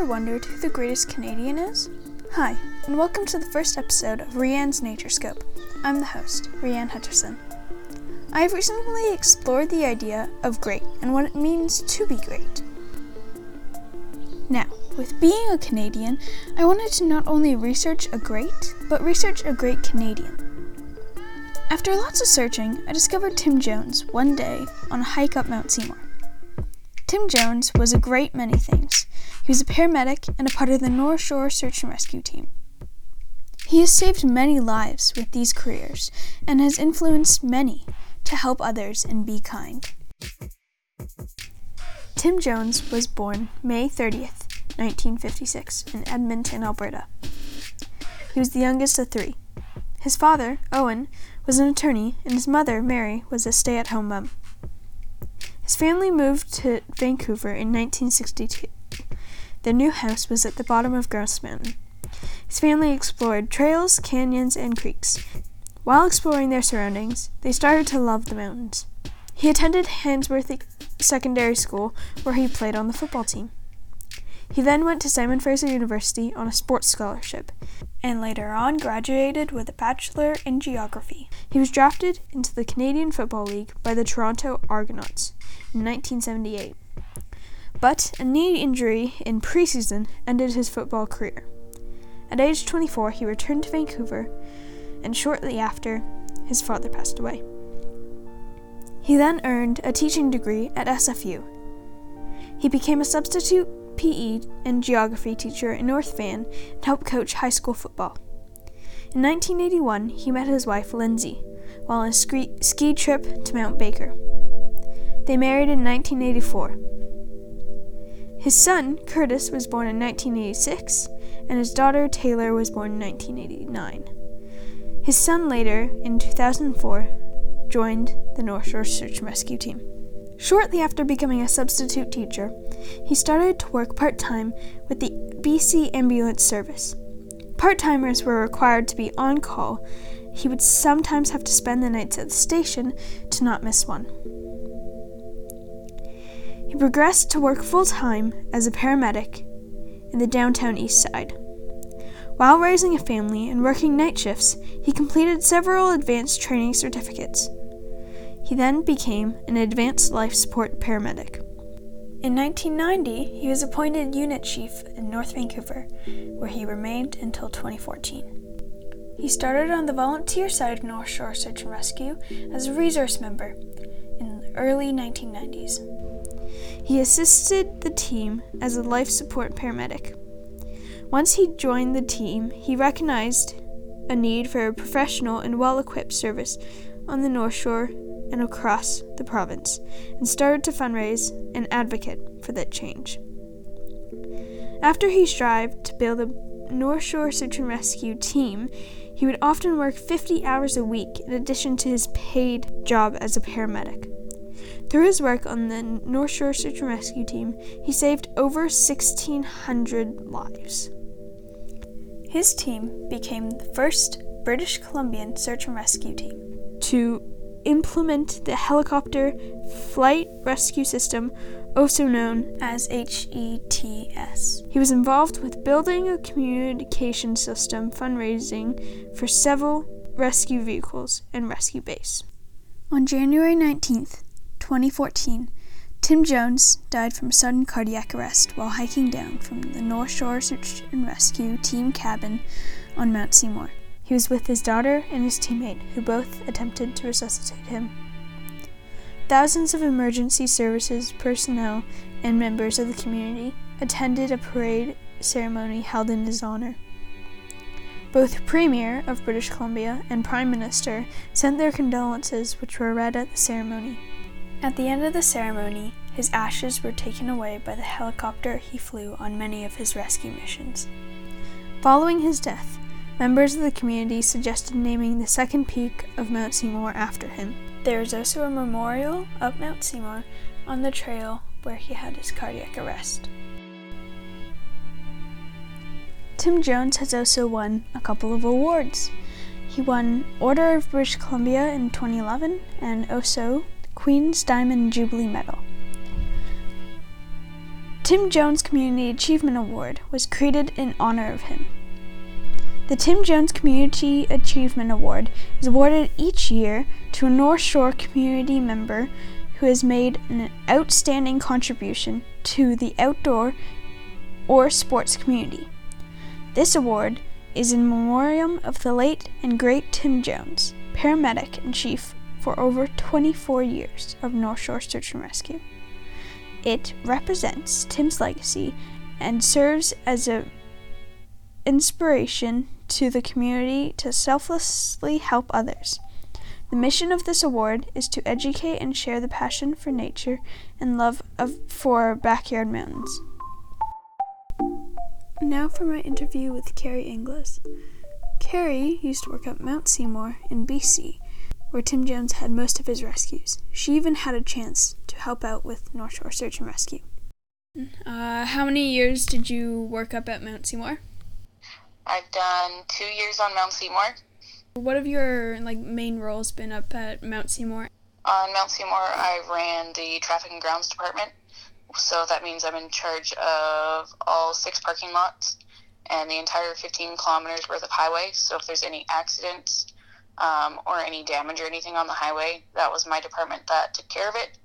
ever wondered who the greatest Canadian is? Hi, and welcome to the first episode of Rianne's Nature Scope. I'm the host, Rianne Hutcherson. I have recently explored the idea of great and what it means to be great. Now, with being a Canadian, I wanted to not only research a great, but research a great Canadian. After lots of searching, I discovered Tim Jones one day on a hike up Mount Seymour. Tim Jones was a great many things. He was a paramedic and a part of the North Shore Search and Rescue Team. He has saved many lives with these careers and has influenced many to help others and be kind. Tim Jones was born May 30th, 1956, in Edmonton, Alberta. He was the youngest of three. His father, Owen, was an attorney, and his mother, Mary, was a stay at home mom. His family moved to Vancouver in 1962. Their new house was at the bottom of Grouse Mountain. His family explored trails, canyons, and creeks. While exploring their surroundings, they started to love the mountains. He attended Handsworth Secondary School, where he played on the football team. He then went to Simon Fraser University on a sports scholarship, and later on graduated with a Bachelor in Geography. He was drafted into the Canadian Football League by the Toronto Argonauts in 1978. But a knee injury in preseason ended his football career. At age 24, he returned to Vancouver, and shortly after, his father passed away. He then earned a teaching degree at SFU. He became a substitute PE and geography teacher in North Van and helped coach high school football. In 1981, he met his wife Lindsay while on a ski, trip to Mount Baker. They married in 1984. His son, Curtis, was born in 1986, and his daughter, Taylor, was born in 1989. His son later, in 2004, joined the North Shore Search and Rescue Team. Shortly after becoming a substitute teacher, he started to work part time with the BC Ambulance Service. Part timers were required to be on call. He would sometimes have to spend the nights at the station to not miss one. He progressed to work full time as a paramedic in the downtown east side. While raising a family and working night shifts, he completed several advanced training certificates. He then became an advanced life support paramedic. In 1990, he was appointed unit chief in North Vancouver, where he remained until 2014. He started on the volunteer side of North Shore Search and Rescue as a resource member in the early 1990s. He assisted the team as a life support paramedic. Once he joined the team, he recognized a need for a professional and well equipped service on the North Shore and across the province and started to fundraise and advocate for that change. After he strived to build a North Shore Search and Rescue team, he would often work 50 hours a week in addition to his paid job as a paramedic. Through his work on the North Shore Search and Rescue team, he saved over 1,600 lives. His team became the first British Columbian search and rescue team to implement the helicopter flight rescue system, also known as HETS. He was involved with building a communication system fundraising for several rescue vehicles and rescue base. On January 19th, 2014, Tim Jones died from sudden cardiac arrest while hiking down from the North Shore Search and Rescue Team cabin on Mount Seymour. He was with his daughter and his teammate, who both attempted to resuscitate him. Thousands of emergency services personnel and members of the community attended a parade ceremony held in his honor. Both Premier of British Columbia and Prime Minister sent their condolences, which were read at the ceremony. At the end of the ceremony, his ashes were taken away by the helicopter he flew on many of his rescue missions. Following his death, Members of the community suggested naming the second peak of Mount Seymour after him. There is also a memorial up Mount Seymour on the trail where he had his cardiac arrest. Tim Jones has also won a couple of awards. He won Order of British Columbia in 2011 and also Queen's Diamond Jubilee Medal. Tim Jones Community Achievement Award was created in honor of him. The Tim Jones Community Achievement Award is awarded each year to a North Shore community member who has made an outstanding contribution to the outdoor or sports community. This award is in memoriam of the late and great Tim Jones, paramedic in chief for over 24 years of North Shore Search and Rescue. It represents Tim's legacy and serves as an inspiration to the community to selflessly help others. The mission of this award is to educate and share the passion for nature and love of, for backyard mountains. Now for my interview with Carrie Inglis. Carrie used to work at Mount Seymour in BC, where Tim Jones had most of his rescues. She even had a chance to help out with North Shore Search and Rescue. Uh, how many years did you work up at Mount Seymour? I've done two years on Mount Seymour. What have your like main roles been up at Mount Seymour? On Mount Seymour, I ran the traffic and grounds department. So that means I'm in charge of all six parking lots and the entire 15 kilometers worth of highway. So if there's any accidents um, or any damage or anything on the highway, that was my department that took care of it.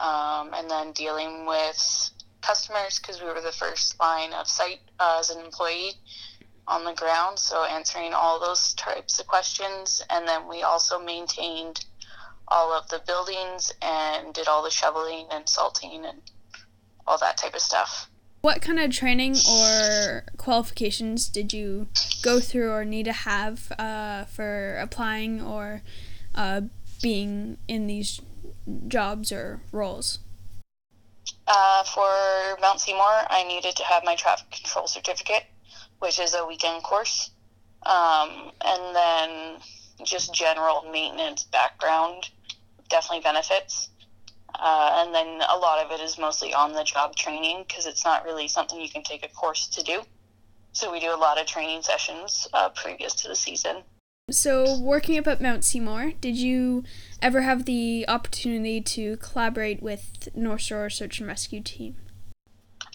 Um, and then dealing with customers because we were the first line of sight uh, as an employee on the ground, so answering all those types of questions. And then we also maintained all of the buildings and did all the shoveling and salting and all that type of stuff. What kind of training or qualifications did you go through or need to have uh, for applying or uh, being in these jobs or roles? Uh, for Mount Seymour, I needed to have my traffic control certificate which is a weekend course. Um, and then just general maintenance background definitely benefits. Uh, and then a lot of it is mostly on the job training because it's not really something you can take a course to do. So we do a lot of training sessions uh, previous to the season. So, working up at Mount Seymour, did you ever have the opportunity to collaborate with North Shore Search and Rescue team?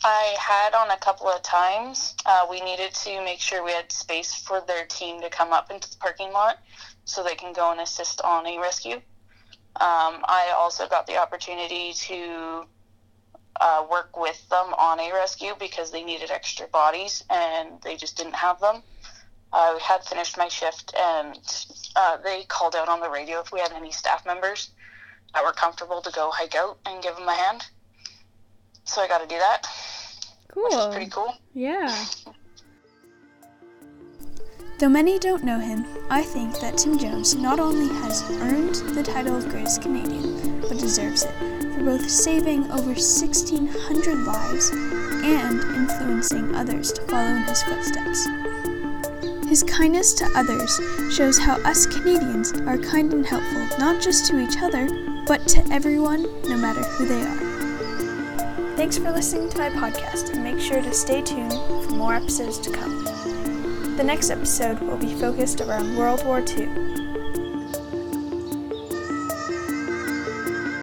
I had on a couple of times. Uh, we needed to make sure we had space for their team to come up into the parking lot so they can go and assist on a rescue. Um, I also got the opportunity to uh, work with them on a rescue because they needed extra bodies and they just didn't have them. I had finished my shift and uh, they called out on the radio if we had any staff members that were comfortable to go hike out and give them a hand. So I got to do that. Cool. Which is pretty cool. Yeah. Though many don't know him, I think that Tim Jones not only has earned the title of Greatest Canadian, but deserves it for both saving over 1,600 lives and influencing others to follow in his footsteps. His kindness to others shows how us Canadians are kind and helpful not just to each other, but to everyone, no matter who they are. Thanks for listening to my podcast, and make sure to stay tuned for more episodes to come. The next episode will be focused around World War II.